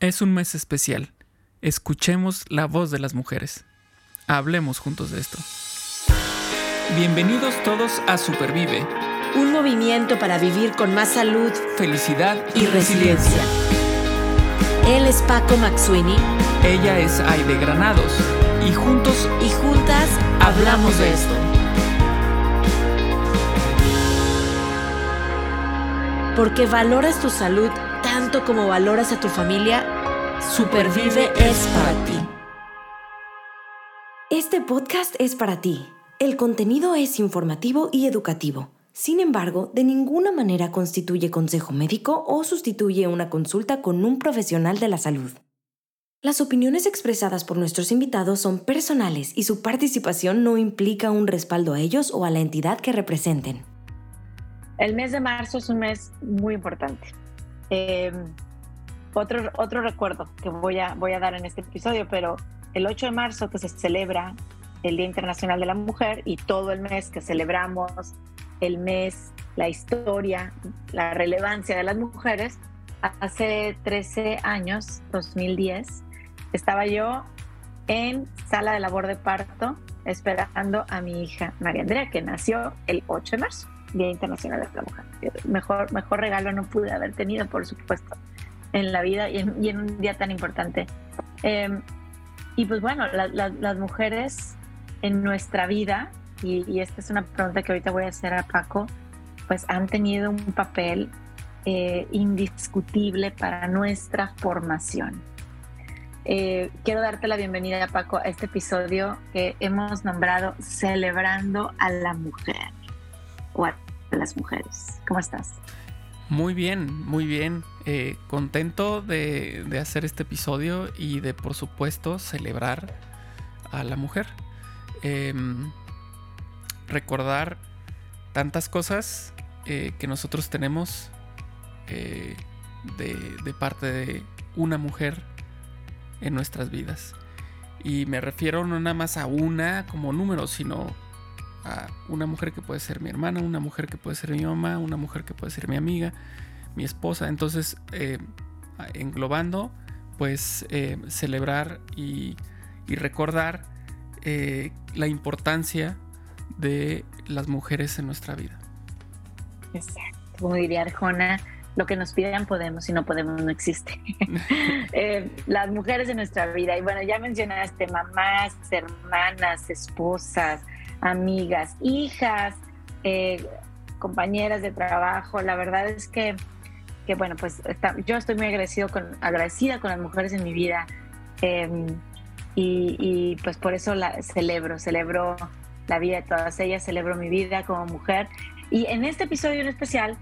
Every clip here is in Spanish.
Es un mes especial. Escuchemos la voz de las mujeres. Hablemos juntos de esto. Bienvenidos todos a Supervive. Un movimiento para vivir con más salud Felicidad y resiliencia. Él es Paco Maxuini Ella es Aide Granados. Y juntos y juntas hablamos de esto. Porque valoras tu salud tanto como valoras a tu familia, Supervive es para ti. Este podcast es para ti. El contenido es informativo y educativo. Sin embargo, de ninguna manera constituye consejo médico o sustituye una consulta con un profesional de la salud. Las opiniones expresadas por nuestros invitados son personales y su participación no implica un respaldo a ellos o a la entidad que representen. El mes de marzo es un mes muy importante. Eh, otro, otro recuerdo que voy a, voy a dar en este episodio, pero el 8 de marzo que se celebra el Día Internacional de la Mujer y todo el mes que celebramos el mes, la historia, la relevancia de las mujeres, hace 13 años, 2010, estaba yo en sala de labor de parto esperando a mi hija María Andrea, que nació el 8 de marzo, Día Internacional de la Mujer. Mejor, mejor regalo no pude haber tenido, por supuesto, en la vida y en, un día tan importante. Em, y pues bueno, las mujeres en nuestra vida, y, esta es una pregunta que ahorita voy a hacer a Paco, pues han tenido un papel eh, indiscutible para nuestra formación. Eh, quiero darte la bienvenida, Paco, a este episodio que hemos nombrado Celebrando a la Mujer las mujeres. ¿Cómo estás? Muy bien, muy bien. Eh, contento de, hacer este episodio y de, por supuesto, celebrar a la mujer. Em, recordar tantas cosas eh, que nosotros tenemos eh, de, de parte de una mujer en nuestras vidas. Y me refiero no nada más a una como número, sino a una mujer que puede ser mi hermana, una mujer que puede ser mi mamá, una mujer que puede ser mi amiga, mi esposa. Entonces, eh, englobando, pues eh, celebrar y, recordar eh, la importancia de las mujeres en nuestra vida. Exacto. Como diría Arjona, lo que nos pidan podemos, si no podemos no existe. las mujeres en nuestra vida. Y bueno, ya mencionaste mamás, hermanas, esposas, amigas, hijas, eh, compañeras de trabajo. La verdad es que, que bueno, pues yo estoy muy agradecido con, agradecida con las mujeres en mi vida em, y, pues por eso la celebro, celebro la vida de todas ellas, celebro mi vida como mujer. Y en este episodio en especial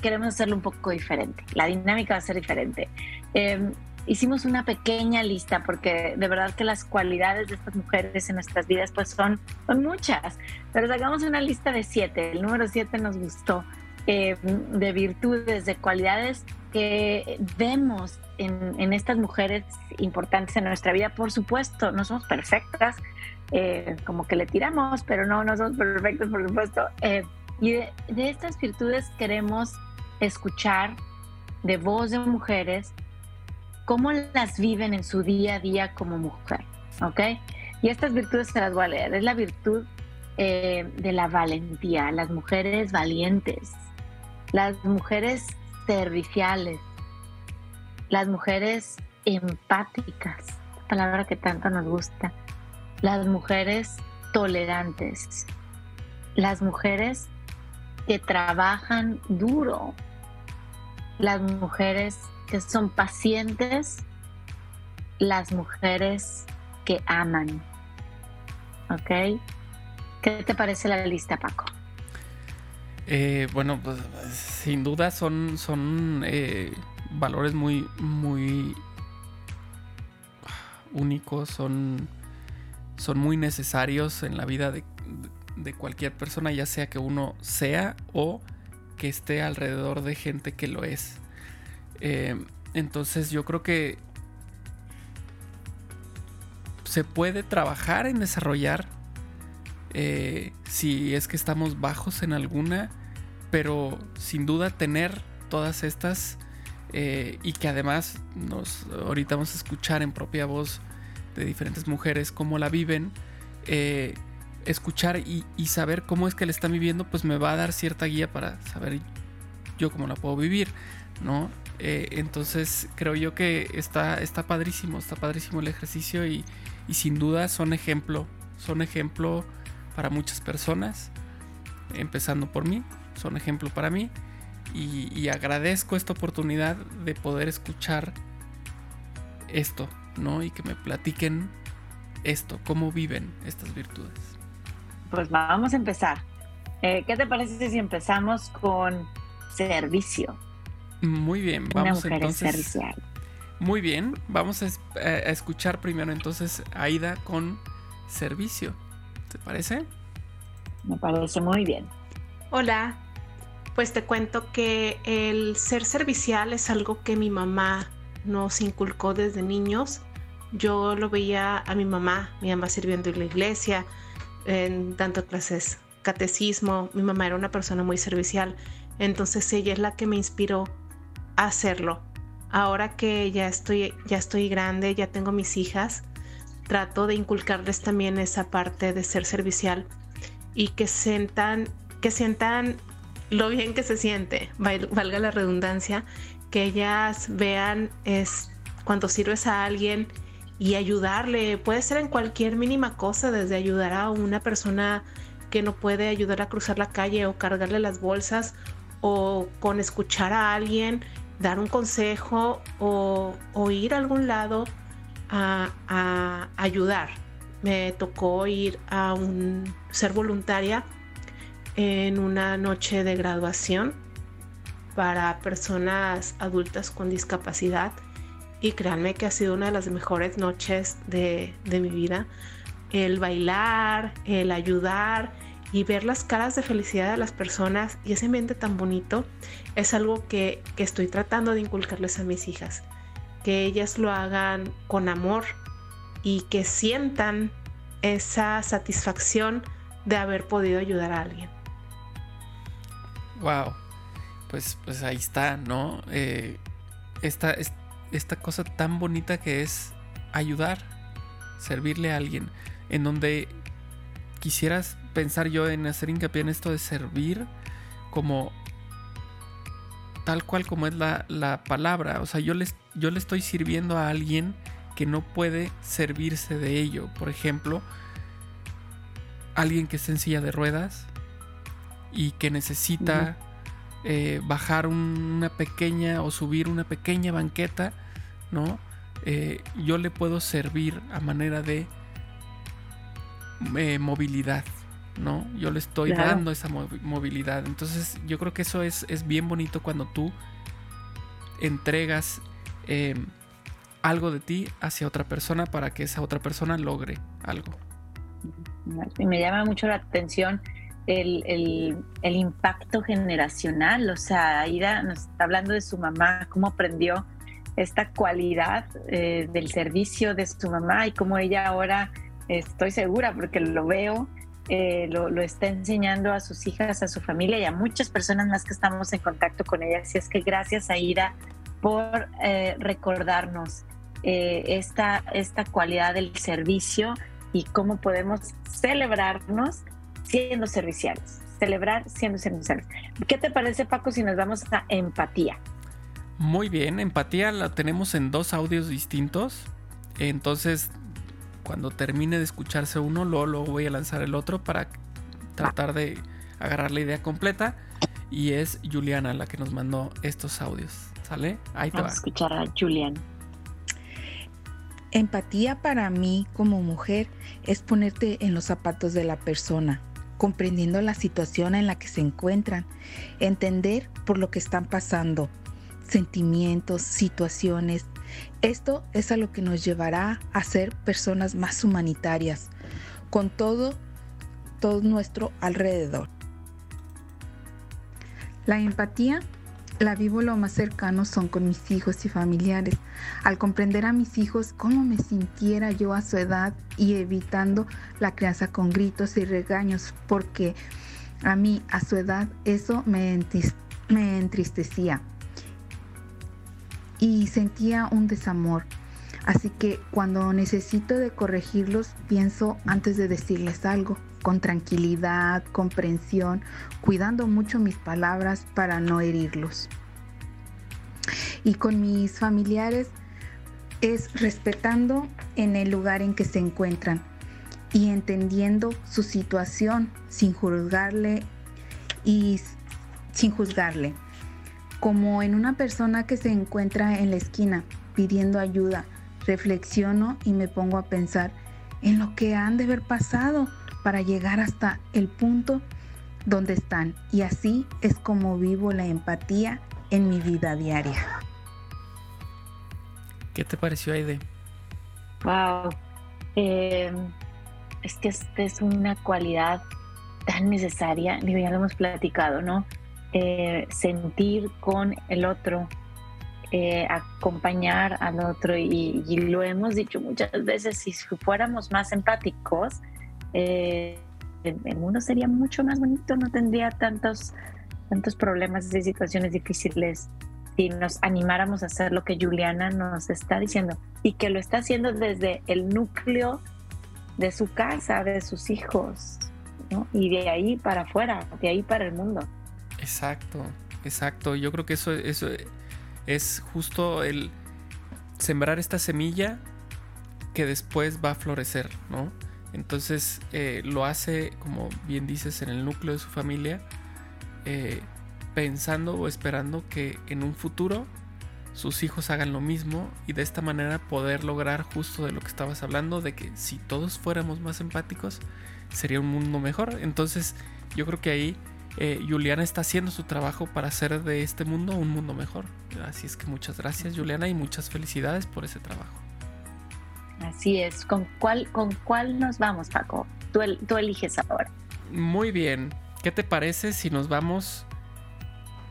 queremos hacerlo un poco diferente. La dinámica va a ser diferente. Em, hicimos una pequeña lista porque de verdad que las cualidades de estas mujeres en nuestras vidas pues son, son muchas, pero sacamos una lista de siete, el número siete nos gustó, eh, de virtudes, de cualidades que vemos en, estas mujeres importantes en nuestra vida. Por supuesto, no somos perfectas, eh, como que le tiramos, pero no, no somos perfectos, por supuesto. Eh, y de, de estas virtudes queremos escuchar de voz de mujeres cómo las viven en su día a día como mujer, ¿ok? Y estas virtudes se las voy a leer. Es la virtud eh, de la valentía, las mujeres valientes, las mujeres serviciales, las mujeres empáticas, palabra que tanto nos gusta, las mujeres tolerantes, las mujeres que trabajan duro, las mujeres que son pacientes las mujeres que aman. ¿Ok? ¿Qué te parece la lista, Paco? Eh, bueno, pues sin duda son, son eh, valores muy, muy únicos, son, son muy necesarios en la vida de, de cualquier persona, ya sea que uno sea o que esté alrededor de gente que lo es. Eh, entonces yo creo que se puede trabajar en desarrollar eh, si es que estamos bajos en alguna, pero sin duda tener todas estas eh, y que además nos ahorita vamos a escuchar en propia voz de diferentes mujeres cómo la viven. Escuchar y, saber cómo es que la están viviendo, pues me va a dar cierta guía para saber yo cómo la puedo vivir, ¿no? Eh, entonces creo yo que está, está padrísimo, está padrísimo el ejercicio y, y sin duda son ejemplo, son ejemplo para muchas personas, empezando por mí, son ejemplo para mí y, agradezco esta oportunidad de poder escuchar esto, ¿no? Y que me platiquen esto, cómo viven estas virtudes. Pues vamos a empezar. Eh, ¿Qué te parece si empezamos con servicio? Muy bien, vamos entonces. Muy bien, vamos a, escuchar primero entonces a Aida con servicio. ¿Te parece? Me parece muy bien. Hola, pues te cuento que el ser servicial es algo que mi mamá nos inculcó desde niños. Yo lo veía a mi mamá, mi mamá sirviendo en la iglesia, en tanto clases catecismo. Mi mamá era una persona muy servicial, entonces ella es la que me inspiró hacerlo. Ahora que ya estoy, ya estoy grande, ya tengo mis hijas, trato de inculcarles también esa parte de ser servicial y que sientan, que sientan lo bien que se siente, valga la redundancia, que ellas vean es cuando sirves a alguien y ayudarle, puede ser en cualquier mínima cosa, desde ayudar a una persona que no puede ayudar a cruzar la calle o cargarle las bolsas o con escuchar a alguien, dar un consejo o, ir a algún lado a, ayudar. Me tocó ir a ser voluntaria en una noche de graduación para personas adultas con discapacidad y créanme que ha sido una de las mejores noches de, mi vida. El bailar, el ayudar y ver las caras de felicidad de las personas y ese ambiente tan bonito es algo que, que estoy tratando de inculcarles a mis hijas. Que ellas lo hagan con amor y que sientan esa satisfacción de haber podido ayudar a alguien. Wow. Pues, pues ahí está, ¿no? Eh, esta, esta cosa tan bonita que es ayudar, servirle a alguien, en donde quisieras pensar yo en hacer hincapié en esto de servir como tal cual como es la, la palabra. O sea, yo, les, yo le estoy sirviendo a alguien que no puede servirse de ello. Por ejemplo, alguien que está en silla de ruedas y que necesita eh, bajar una pequeña o subir una pequeña banqueta, ¿no? Eh, yo le puedo servir a manera de eh, movilidad, ¿no? Yo le estoy dando esa movilidad. Entonces yo creo que eso es, es bien bonito cuando tú entregas algo de ti hacia otra persona para que esa otra persona logre algo. Y me llama mucho la atención el, impacto generacional. O sea, Aida nos está hablando de su mamá, cómo aprendió esta cualidad eh, del servicio de su mamá y cómo ella ahora, estoy segura porque lo veo, eh, lo, está enseñando a sus hijas, a su familia y a muchas personas más que estamos en contacto con ella. Así es que gracias Aida por eh, recordarnos esta, esta cualidad del servicio y cómo podemos celebrarnos siendo serviciales. Celebrar siendo serviciales. ¿Qué te parece, Paco, si nos vamos a empatía? Muy bien, empatía la tenemos en dos audios distintos. Entonces, cuando termine de escucharse uno, luego, voy a lanzar el otro para tratar de agarrar la idea completa. Y es Juliana la que nos mandó estos audios. ¿Sale? Ahí te Vamos a escuchar a Julian. Empatía para mí como mujer es ponerte en los zapatos de la persona, comprendiendo la situación en la que se encuentran, entender por lo que están pasando, sentimientos, situaciones. Esto es a lo que nos llevará a ser personas más humanitarias, con todo, todo nuestro alrededor. La empatía la vivo lo más cercano son con mis hijos y familiares. Al comprender a mis hijos cómo me sintiera yo a su edad y evitando la crianza con gritos y regaños, porque a mí a su edad eso me, me entristecía. Y sentía un desamor. Así que cuando necesito de corregirlos, pienso antes de decirles algo, con tranquilidad, comprensión, cuidando mucho mis palabras para no herirlos. Y con mis familiares es respetando en el lugar en que se encuentran y entendiendo su situación sin juzgarle y sin juzgarle, como en una persona que se encuentra en la esquina pidiendo ayuda, reflexiono y me pongo a pensar en lo que han de haber pasado para llegar hasta el punto donde están y así es como vivo la empatía en mi vida diaria. ¿Qué te pareció, Aide? Wow. Em, es que esta es una cualidad tan necesaria, digo, ya lo hemos platicado, ¿no? Eh, sentir con el otro, eh, acompañar al otro y, lo hemos dicho muchas veces, si fuéramos más empáticos, eh, el, mundo sería mucho más bonito, no tendría tantos, tantos problemas y situaciones difíciles si nos animáramos a hacer lo que Juliana nos está diciendo y que lo está haciendo desde el núcleo de su casa, de sus hijos, y de ahí para afuera, de ahí para el mundo. Exacto, exacto. Yo creo que eso, es justo el sembrar esta semilla que después va a florecer, ¿no? Entonces eh, lo hace, como bien dices, en el núcleo de su familia, eh, pensando o esperando que en un futuro sus hijos hagan lo mismo y de esta manera poder lograr justo de lo que estabas hablando, de que si todos fuéramos más empáticos, sería un mundo mejor. Entonces yo creo que ahí eh, Juliana está haciendo su trabajo para hacer de este mundo un mundo mejor. Así es que muchas gracias Juliana y muchas felicidades por ese trabajo. Así es. ¿Con cuál, con cuál nos vamos, Paco? Tú, tú eliges ahora. Muy bien. ¿Qué te parece si nos vamos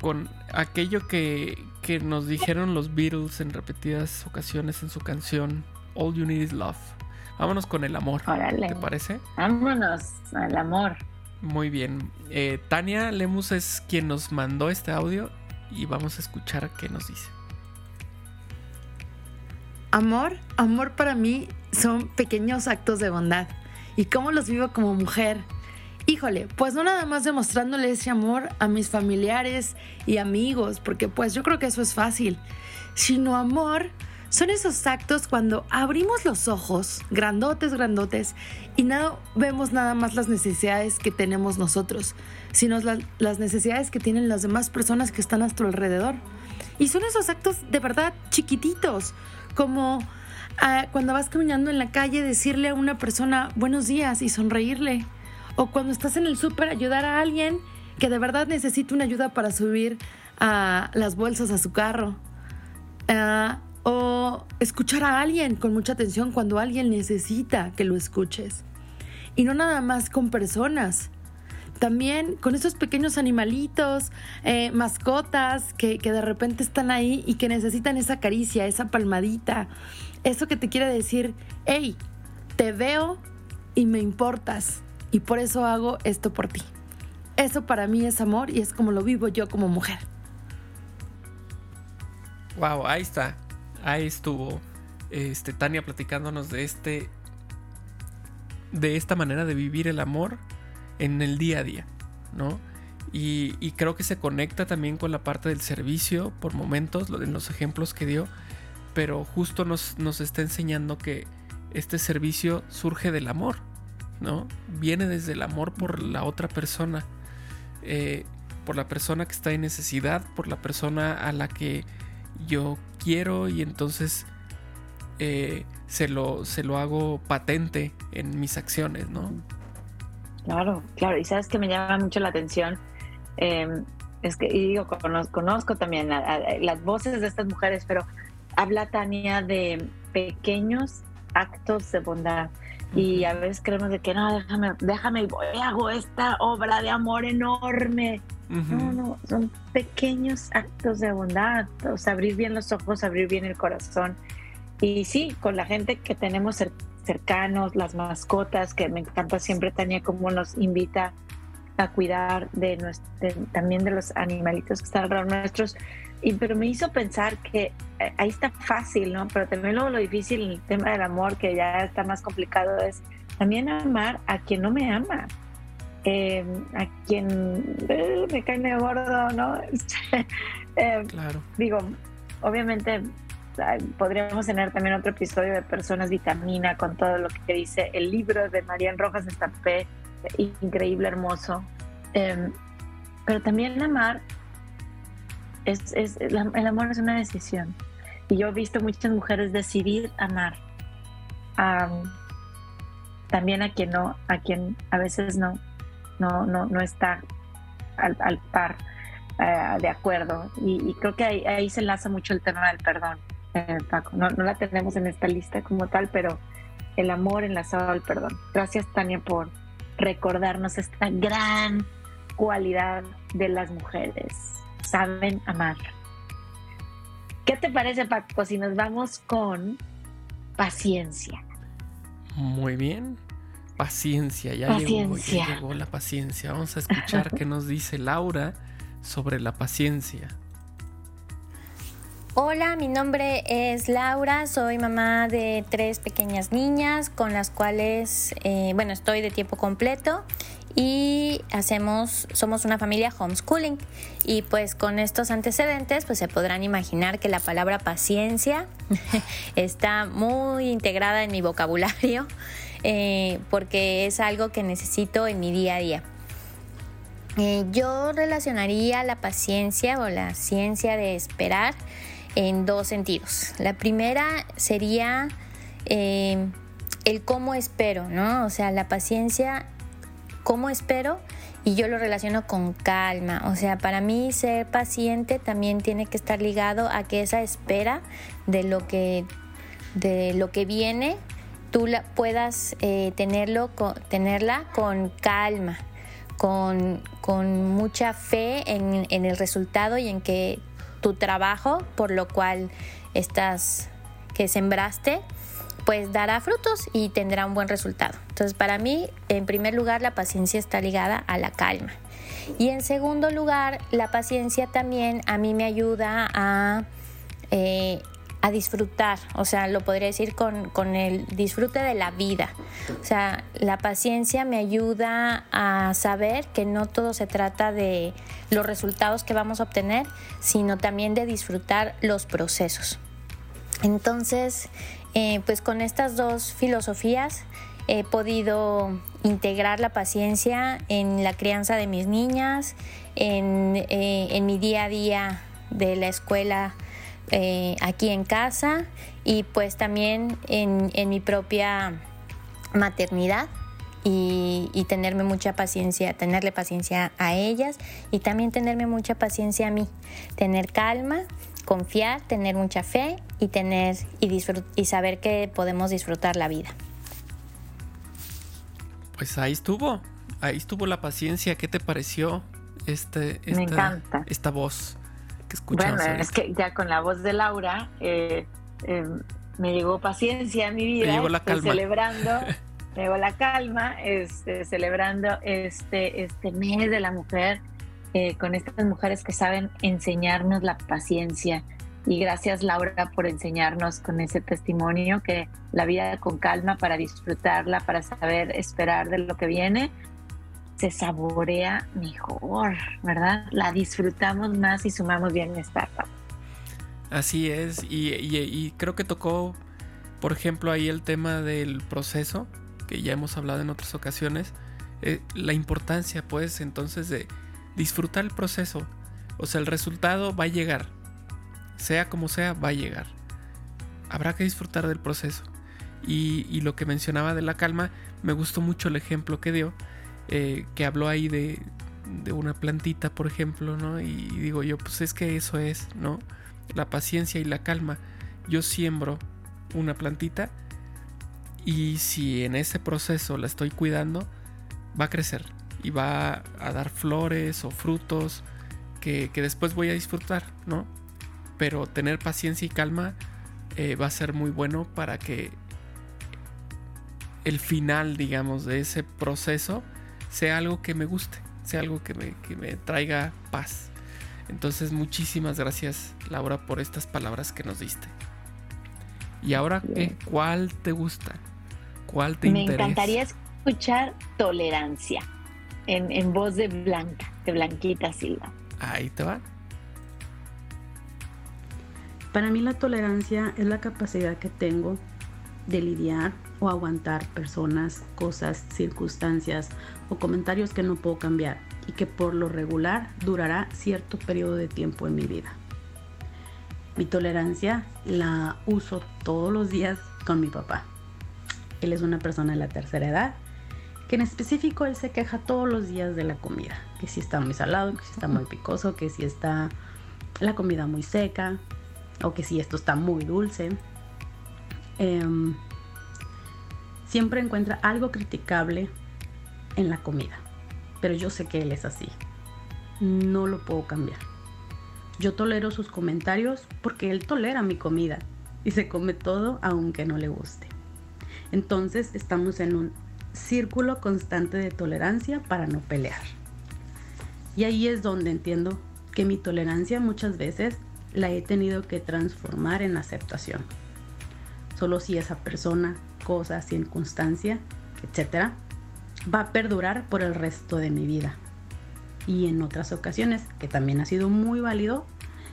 con aquello que, que nos dijeron los Beatles en repetidas ocasiones en su canción All You Need Is Love? Vámonos con el amor. ¿Te parece? Vámonos al amor. Muy bien. Eh, Tania Lemus es quien nos mandó este audio y vamos a escuchar qué nos dice. Amor, amor para mí son pequeños actos de bondad. ¿Y cómo los vivo como mujer? Híjole, pues no nada más demostrándole ese amor a mis familiares y amigos, porque pues yo creo que eso es fácil, sino amor son esos actos cuando abrimos los ojos, grandotes, grandotes, y no vemos nada más las necesidades que tenemos nosotros, sino las necesidades que tienen las demás personas que están a nuestro alrededor. Y son esos actos de verdad chiquititos, como ah, cuando vas caminando en la calle decirle a una persona buenos días y sonreírle. O cuando estás en el súper ayudar a alguien que de verdad necesita una ayuda para subir las bolsas a su carro. Ah, o escuchar a alguien con mucha atención cuando alguien necesita que lo escuches. Y no nada más con personas. También con esos pequeños animalitos, eh, mascotas que, que de repente están ahí y que necesitan esa caricia, esa palmadita. Eso que te quiere decir, hey, te veo y me importas. Y por eso hago esto por ti. Eso para mí es amor y es como lo vivo yo como mujer. Wow, ahí está ahí estuvo este, Tania platicándonos de este de esta manera de vivir el amor en el día a día, ¿no? Y, creo que se conecta también con la parte del servicio por momentos, en los ejemplos que dio, pero justo nos, está enseñando que este servicio surge del amor, ¿no? Viene desde el amor por la otra persona, eh, por la persona que está en necesidad, por la persona a la que yo quiero y entonces eh, se, lo, se lo hago patente en mis acciones, ¿no? Claro, claro. Y sabes que me llama mucho la atención. Em, es que, y digo, conozco, también las voces de estas mujeres, pero habla Tania de pequeños actos de bondad. Y a veces creemos de que no, déjame, déjame y voy, hago esta obra de amor enorme. No, no, son pequeños actos de bondad, o sea, abrir bien los ojos, abrir bien el corazón. Y sí, con la gente que tenemos cercanos, las mascotas, que me encanta siempre Tania cómo nos invita a cuidar de, también de los animalitos que están alrededor nuestros. Y, pero me hizo pensar que eh, ahí está fácil, ¿no? Pero también luego lo difícil, el tema del amor, que ya está más complicado, es también amar a quien no me ama. Eh, a quien eh, me cae de gordo, ¿no? claro. Digo, obviamente podríamos tener también otro episodio de Personas Vitamina con todo lo que dice el libro de Marian Rojas Estampé, increíble, hermoso. Em, pero también amar, es, el amor es una decisión. Y yo he visto muchas mujeres decidir amar. también a quien no, a quien a veces no, no, no, no está al, par, eh, de acuerdo. Y, creo que ahí, se enlaza mucho el tema del perdón. Eh, no, la tenemos en esta lista como tal, pero el amor enlazado al perdón. Gracias, Tania, por recordarnos esta gran cualidad de las mujeres. Saben amar. ¿Qué te parece, Paco, si nos vamos con paciencia? Muy bien. Paciencia, ya, Llegó, ya llegó la paciencia. Vamos a escuchar qué nos dice Laura sobre la paciencia. Hola, mi nombre es Laura, soy mamá de tres pequeñas niñas con las cuales, eh, bueno, estoy de tiempo completo y hacemos, somos una familia homeschooling y pues con estos antecedentes pues se podrán imaginar que la palabra paciencia está muy integrada en mi vocabulario eh, porque es algo que necesito en mi día a día. Eh, yo relacionaría la paciencia o la ciencia de esperar en dos sentidos. La primera sería eh, el cómo espero, ¿no? O sea, la paciencia, cómo espero y yo lo relaciono con calma. O sea, para mí ser paciente también tiene que estar ligado a que esa espera de lo que, de lo que viene, tú la, puedas eh, tenerlo, tenerla con calma. Con, mucha fe en, en el resultado y en que tu trabajo, por lo cual estás que sembraste, pues dará frutos y tendrá un buen resultado. Entonces, para mí, en primer lugar, la paciencia está ligada a la calma. Y en segundo lugar, la paciencia también a mí me ayuda a eh, a disfrutar, o sea, lo podría decir con, con, el disfrute de la vida. O sea, la paciencia me ayuda a saber que no todo se trata de los resultados que vamos a obtener, sino también de disfrutar los procesos. Entonces, eh, pues con estas dos filosofías he podido integrar la paciencia en la crianza de mis niñas, en, eh, en mi día a día de la escuela eh, aquí en casa y pues también en, mi propia maternidad y, tenerme mucha paciencia, tenerle paciencia a ellas y también tenerme mucha paciencia a mí, tener calma, confiar, tener mucha fe y tener y, y saber que podemos disfrutar la vida. Pues ahí estuvo, ahí estuvo la paciencia. ¿Qué te pareció este, esta voz? Bueno, es que ya con la voz de Laura eh, eh, me llegó paciencia a mi vida. Me llegó la calma. celebrando, me llegó la calma, este, celebrando este, este mes de la mujer eh, con estas mujeres que saben enseñarnos la paciencia. Y gracias Laura por enseñarnos con ese testimonio que la vida con calma para disfrutarla, para saber esperar de lo que viene, se saborea mejor, ¿verdad? La disfrutamos más y sumamos bien esta etapa. Así es, y, creo que tocó, por ejemplo, ahí el tema del proceso, que ya hemos hablado en otras ocasiones, eh, la importancia pues entonces de disfrutar el proceso, o sea, el resultado va a llegar, sea como sea, va a llegar. Habrá que disfrutar del proceso. Y, y lo que mencionaba de la calma, me gustó mucho el ejemplo que dio, eh, que habló ahí de, de, una plantita, por ejemplo, ¿no? Y digo yo, pues es que eso es, ¿no? La paciencia y la calma. Yo siembro una plantita y si en ese proceso la estoy cuidando, va a crecer y va a dar flores o frutos que, después voy a disfrutar, ¿no? Pero tener paciencia y calma eh, va a ser muy bueno para que el final, digamos, de ese proceso sea algo que me guste, sea algo que me, que me traiga paz. Entonces muchísimas gracias Laura por estas palabras que nos diste. Y ahora, ¿qué? ¿cuál te gusta? ¿Cuál te Me interesa? encantaría escuchar tolerancia en, en voz de Blanca, de Blanquita Silva. Ahí te va. Para mí la tolerancia es la capacidad que tengo de lidiar o aguantar personas, cosas, circunstancias o comentarios que no puedo cambiar y que por lo regular durará cierto periodo de tiempo en mi vida. Mi tolerancia la uso todos los días con mi papá. Él es una persona de la tercera edad que en específico él se queja todos los días de la comida, que si está muy salado, que si está muy picoso, que si está la comida muy seca o que si esto está muy dulce. Em, siempre encuentra algo criticable en la comida, pero yo sé que él es así. No lo puedo cambiar. Yo tolero sus comentarios porque él tolera mi comida y se come todo aunque no le guste. Entonces estamos en un círculo constante de tolerancia para no pelear. Y ahí es donde entiendo que mi tolerancia muchas veces la he tenido que transformar en aceptación. Solo si esa persona, cosa, circunstancia, etcétera, va a perdurar por el resto de mi vida. Y en otras ocasiones, que también ha sido muy válido,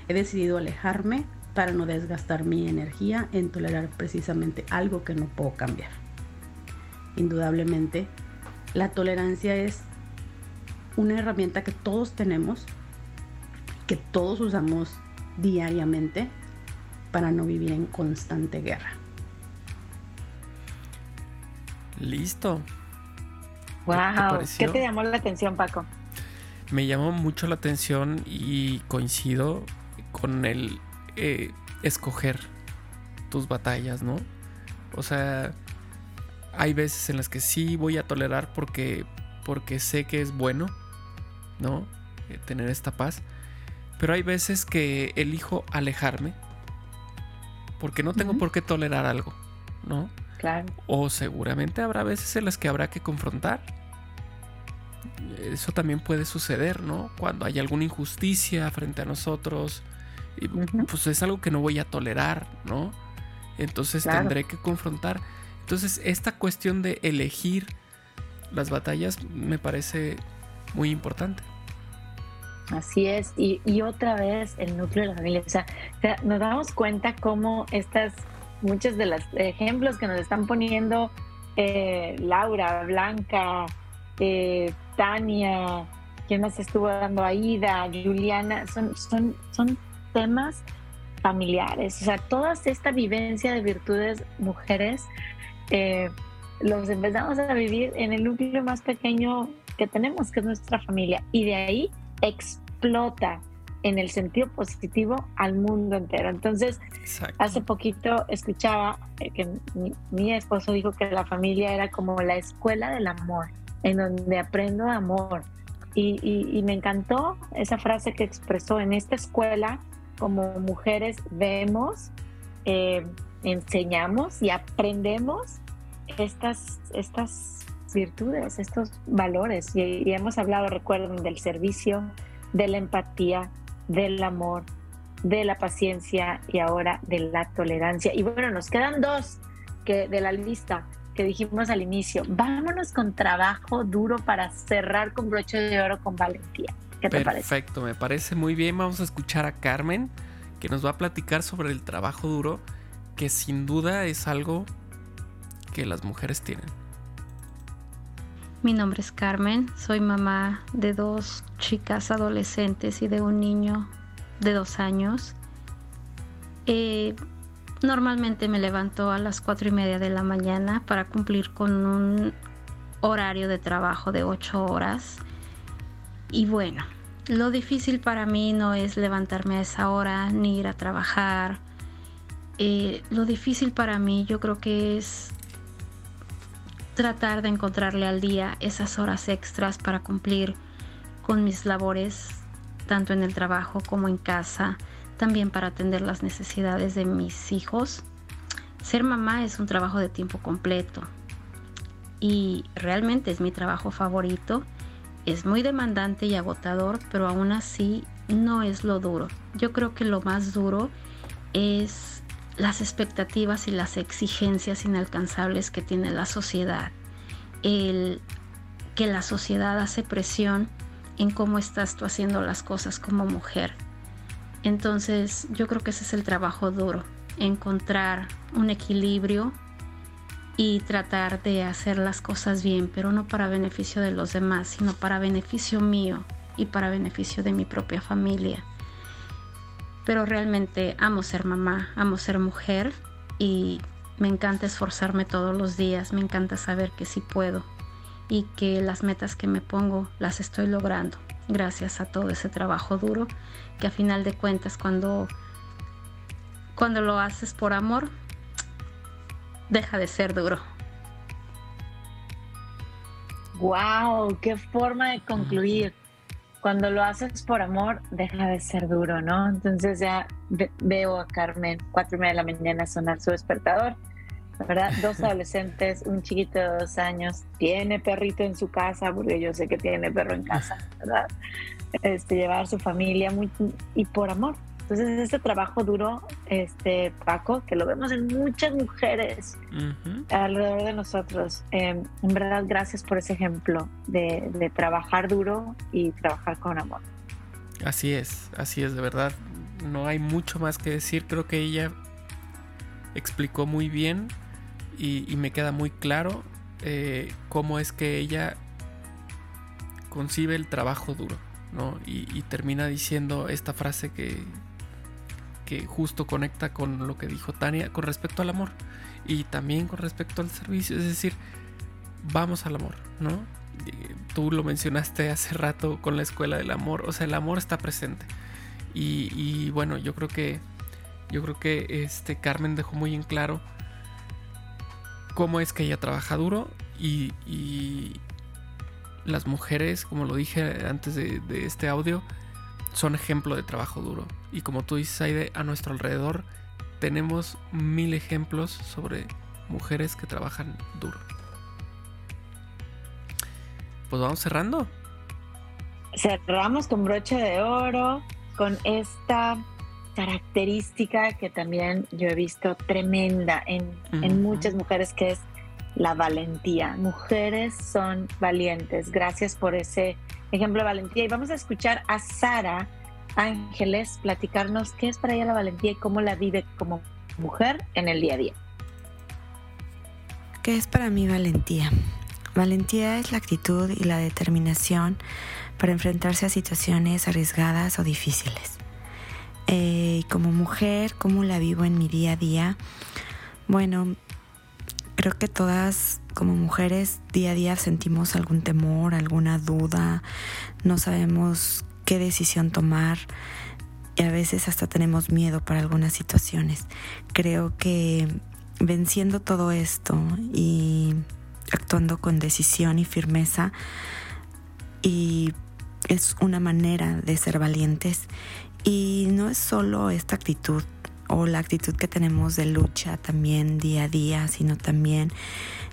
he decidido alejarme para no desgastar mi energía en tolerar precisamente algo que no puedo cambiar. Indudablemente, la tolerancia es una herramienta que todos tenemos, que todos usamos diariamente para no vivir en constante guerra. Listo. Wow? ¿qué te llamó la atención, Paco? Me llamó mucho la atención y coincido con el eh, escoger tus batallas, ¿no? O sea, hay veces en las que sí voy a tolerar porque, porque sé que es bueno, ¿no? Eh, tener esta paz. Pero hay veces que elijo alejarme porque no tengo por qué tolerar algo, ¿no? Claro. O seguramente habrá veces en las que habrá que confrontar. Eso también puede suceder, ¿no? Cuando hay alguna injusticia frente a nosotros. Y pues es algo que no voy a tolerar, ¿no? Entonces Claro. tendré que confrontar. Entonces esta cuestión de elegir las batallas me parece muy importante. Así es, y, y otra vez el núcleo de la familia. O sea, nos damos cuenta cómo estas, muchos de los ejemplos que nos están poniendo eh, Laura, Blanca, eh, Tania, ¿quién más estuvo dando? Aida, Juliana, son, son, son temas familiares. O sea, toda esta vivencia de virtudes mujeres eh, los empezamos a vivir en el núcleo más pequeño que tenemos, que es nuestra familia. Y de ahí explota en el sentido positivo al mundo entero. Entonces, Exacto. hace poquito escuchaba eh, que mi, mi esposo dijo que la familia era como la escuela del amor, en donde aprendo amor. Y, y- y me encantó esa frase que expresó, en esta escuela, como mujeres vemos, eh, enseñamos y aprendemos estas, estas virtudes, estos valores. Y, y hemos hablado, recuerden, del servicio, de la empatía, del amor, de la paciencia y ahora de la tolerancia. Y bueno, nos quedan dos que de la lista que dijimos al inicio. Vámonos con trabajo duro para cerrar con broche de oro con valentía. ¿Qué te parece? Perfecto, me parece muy bien. Vamos a escuchar a Carmen, que nos va a platicar sobre el trabajo duro, que sin duda es algo que las mujeres tienen. Mi nombre es Carmen, soy mamá de dos chicas adolescentes y de un niño de dos años. Eh, normalmente me levanto a las cuatro y media de la mañana para cumplir con un horario de trabajo de ocho horas. Y bueno, lo difícil para mí no es levantarme a esa hora ni ir a trabajar. Eh, lo difícil para mí yo creo que es tratar de encontrarle al día esas horas extras para cumplir con mis labores, tanto en el trabajo como en casa, también para atender las necesidades de mis hijos. Ser mamá es un trabajo de tiempo completo y realmente es mi trabajo favorito es muy demandante y agotador, pero aún así no es lo duro. Yo creo que lo más duro es las expectativas y las exigencias inalcanzables que tiene la sociedad. El que la sociedad hace presión en cómo estás tú haciendo las cosas como mujer. Entonces yo creo que ese es el trabajo duro, encontrar un equilibrio y tratar de hacer las cosas bien, pero no para beneficio de los demás, sino para beneficio mío y para beneficio de mi propia familia. Pero realmente amo ser mamá, amo ser mujer y me encanta esforzarme todos los días, me encanta saber que sí puedo y que las metas que me pongo las estoy logrando gracias a todo ese trabajo duro que a final de cuentas cuando cuando lo haces por amor deja de ser duro. Wow, qué forma de concluir. Cuando lo haces por amor, deja de ser duro, ¿no? Entonces ya veo a Carmen cuatro y media de la mañana sonar su despertador, ¿verdad? Dos adolescentes, un chiquito de dos años, tiene perrito en su casa, porque yo sé que tiene perro en casa, ¿verdad? Este, llevar a su familia muy, y por amor, entonces, este trabajo duro, este Paco, que lo vemos en muchas mujeres alrededor de nosotros, em, en verdad, gracias por ese ejemplo de, de, trabajar duro y trabajar con amor. Así es, así es, de verdad. No hay mucho más que decir. Creo que ella explicó muy bien y, me queda muy claro eh, cómo es que ella concibe el trabajo duro. ¿no? y, termina diciendo esta frase que, que justo conecta con lo que dijo Tania con respecto al amor y también con respecto al servicio, es decir, vamos al amor, ¿no? Tú lo mencionaste hace rato con la escuela del amor, o sea, el amor está presente. Y, bueno, yo creo que yo creo que este Carmen dejó muy en claro cómo es que ella trabaja duro y, las mujeres, como lo dije antes de este audio, son ejemplo de trabajo duro. Y como tú dices, Aide, a nuestro alrededor tenemos mil ejemplos sobre mujeres que trabajan duro. Pues vamos cerrando. Cerramos con broche de oro, con esta característica que también yo he visto tremenda en, en muchas mujeres, que es la valentía. Mujeres son valientes. Gracias por ese ejemplo de valentía. Y vamos a escuchar a Sara Ángeles platicarnos qué es para ella la valentía y cómo la vive como mujer en el día a día. ¿Qué es para mí valentía? Valentía es la actitud y la determinación para enfrentarse a situaciones arriesgadas o difíciles. Eh, como mujer, ¿cómo la vivo en mi día a día? Bueno, creo que todas como mujeres día a día sentimos algún temor, alguna duda, no sabemos qué decisión tomar y a veces hasta tenemos miedo para algunas situaciones. Creo que venciendo todo esto y actuando con decisión y firmeza y es una manera de ser valientes y no es solo esta actitud o la actitud que tenemos de lucha también día a día, sino también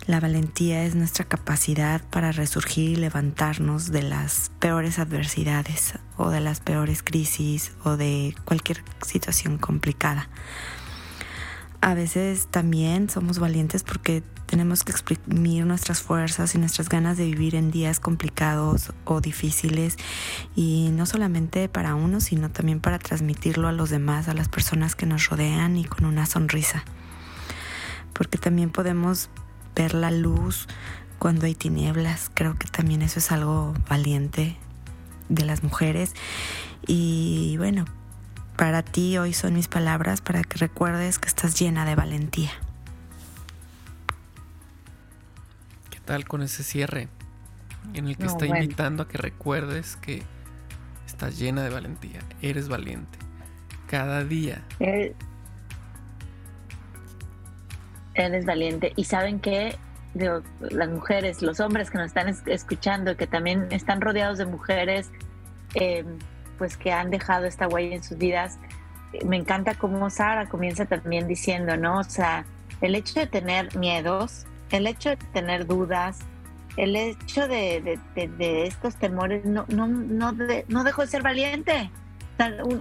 la valentía es nuestra capacidad para resurgir y levantarnos de las peores adversidades o de las peores crisis o de cualquier situación complicada. A veces también somos valientes porque tenemos que exprimir nuestras fuerzas y nuestras ganas de vivir en días complicados o difíciles y no solamente para uno, sino también para transmitirlo a los demás, a las personas que nos rodean y con una sonrisa. Porque también podemos ver la luz cuando hay tinieblas. Creo que también eso es algo valiente de las mujeres. Y bueno, para ti hoy son mis palabras para que recuerdes que estás llena de valentía. tal con ese cierre? En el que está invitando a que recuerdes que estás llena de valentía, eres valiente. Cada día. Eres, valiente. Y saben que las mujeres, los hombres que nos están escuchando, que también están rodeados de mujeres, em, pues que han dejado esta huella en sus vidas. Me encanta cómo Sara comienza también diciendo, ¿no? O sea, el hecho de tener miedos el hecho de tener dudas el hecho de, estos temores no, no, no, no dejó de ser valiente.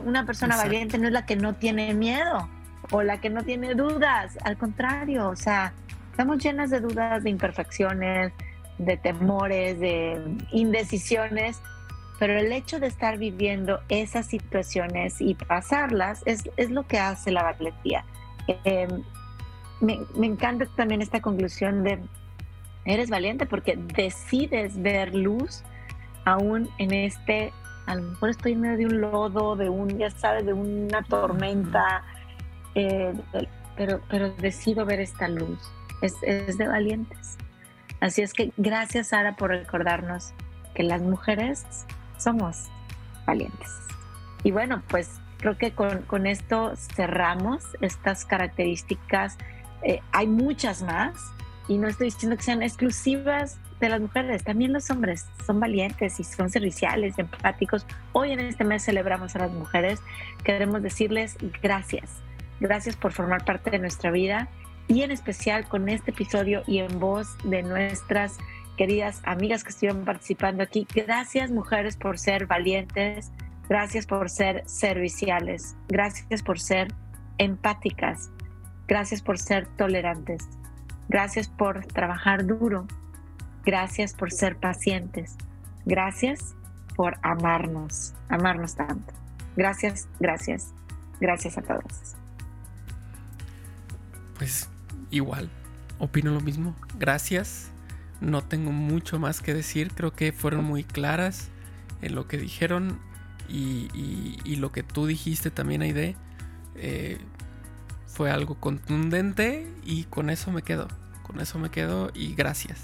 Una persona valiente no es la que no tiene miedo o la que no tiene dudas, al contrario, o sea, estamos llenas de dudas, de imperfecciones, de temores, de indecisiones, pero el hecho de estar viviendo esas situaciones y pasarlas es, lo que hace la valentía. Em, me, me encanta también esta conclusión de eres valiente porque decides ver luz aún en este, a lo mejor estoy en medio de un lodo, de un, ya sabes, de una tormenta, eh, pero, pero decido ver esta luz. Es, es de valientes. Así es que gracias, Sara, por recordarnos que las mujeres somos valientes. Y bueno, pues creo que con, con esto cerramos estas características. Eh, hay muchas más, y no estoy diciendo que sean exclusivas de las mujeres, también los hombres son valientes y son serviciales, empáticos. Hoy en este mes celebramos a las mujeres, queremos decirles gracias, gracias por formar parte de nuestra vida y en especial con este episodio y en voz de nuestras queridas amigas que estuvieron participando aquí, gracias mujeres por ser valientes, gracias por ser serviciales, gracias por ser empáticas, gracias por ser tolerantes. Gracias por trabajar duro. Gracias por ser pacientes. Gracias por amarnos, amarnos tanto. Gracias, gracias, gracias a todos. Pues igual, opino lo mismo. Gracias. No tengo mucho más que decir. Creo que fueron muy claras en lo que dijeron y, lo que tú dijiste también, Aide. Eh, fue algo contundente y con eso me quedo. Con eso me quedo y gracias.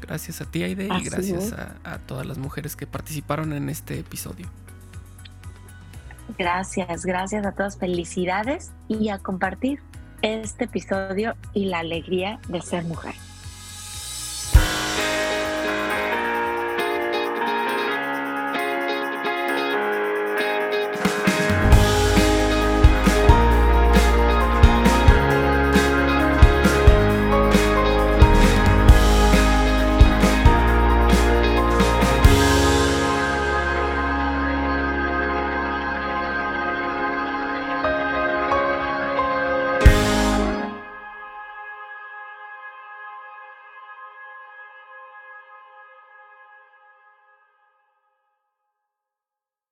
Gracias a ti, Aide, y gracias a, todas las mujeres que participaron en este episodio. Gracias, gracias a todos. Felicidades y a compartir este episodio y la alegría de ser mujer.